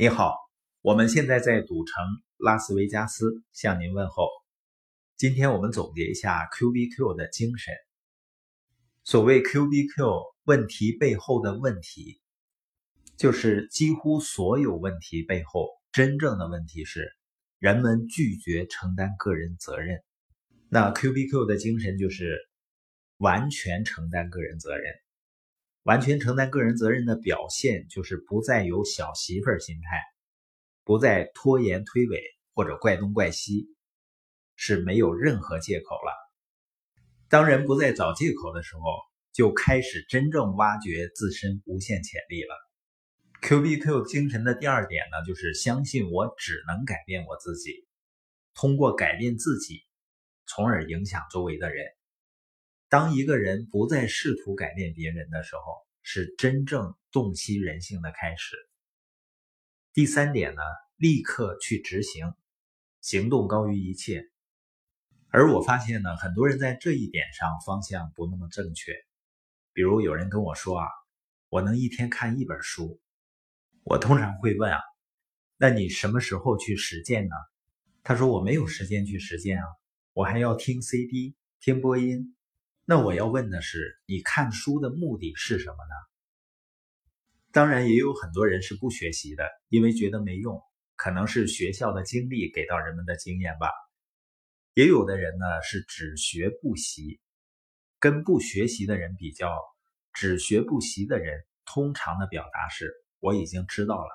你好，我们现在在赌城拉斯维加斯向您问候。今天我们总结一下 Q B Q 的精神。所谓 Q B Q，问题背后的问题，就是几乎所有问题背后真正的问题是人们拒绝承担个人责任。那 Q B Q 的精神就是完全承担个人责任。完全承担个人责任的表现，就是不再有小媳妇儿心态，不再拖延推诿或者怪东怪西，是没有任何借口了。当人不再找借口的时候，就开始真正挖掘自身无限潜力了。Q B Q 精神的第二点呢，就是相信我只能改变我自己，通过改变自己，从而影响周围的人。当一个人不再试图改变别人的时候，是真正洞悉人性的开始。第三点呢，立刻去执行，行动高于一切。而我发现呢，很多人在这一点上方向不那么正确。比如有人跟我说啊，我能一天看一本书，我通常会问啊，那你什么时候去实践呢？他说我没有时间去实践啊，我还要听 CD，听播音。那我要问的是，你看书的目的是什么呢？当然，也有很多人是不学习的，因为觉得没用，可能是学校的经历给到人们的经验吧。也有的人呢是只学不习，跟不学习的人比较，只学不习的人通常的表达是“我已经知道了”。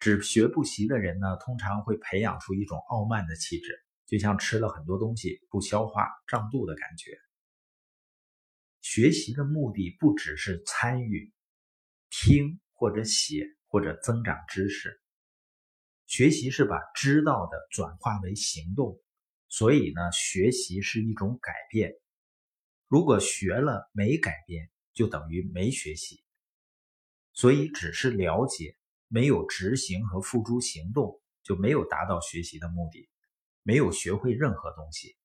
只学不习的人呢，通常会培养出一种傲慢的气质，就像吃了很多东西不消化、胀肚的感觉。学习的目的不只是参与、听或者写或者增长知识，学习是把知道的转化为行动，所以呢，学习是一种改变。如果学了没改变，就等于没学习。所以，只是了解，没有执行和付诸行动，就没有达到学习的目的，没有学会任何东西。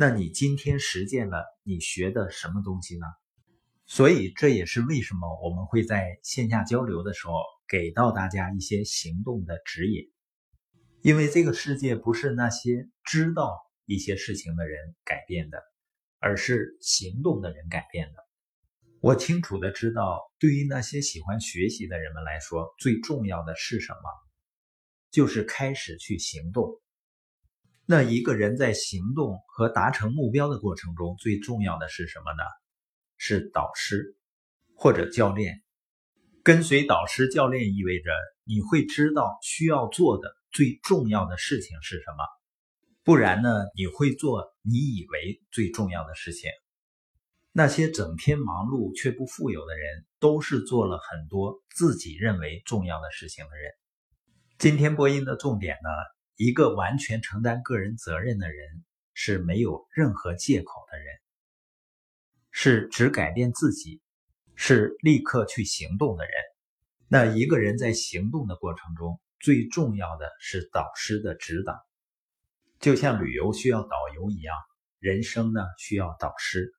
那你今天实践了你学的什么东西呢？所以这也是为什么我们会在线下交流的时候给到大家一些行动的指引，因为这个世界不是那些知道一些事情的人改变的，而是行动的人改变的。我清楚的知道，对于那些喜欢学习的人们来说，最重要的是什么？就是开始去行动。那一个人在行动和达成目标的过程中，最重要的是什么呢？是导师或者教练。跟随导师、教练意味着你会知道需要做的最重要的事情是什么，不然呢，你会做你以为最重要的事情。那些整天忙碌却不富有的人，都是做了很多自己认为重要的事情的人。今天播音的重点呢？一个完全承担个人责任的人，是没有任何借口的人，是只改变自己，是立刻去行动的人。那一个人在行动的过程中，最重要的是导师的指导，就像旅游需要导游一样，人生呢需要导师。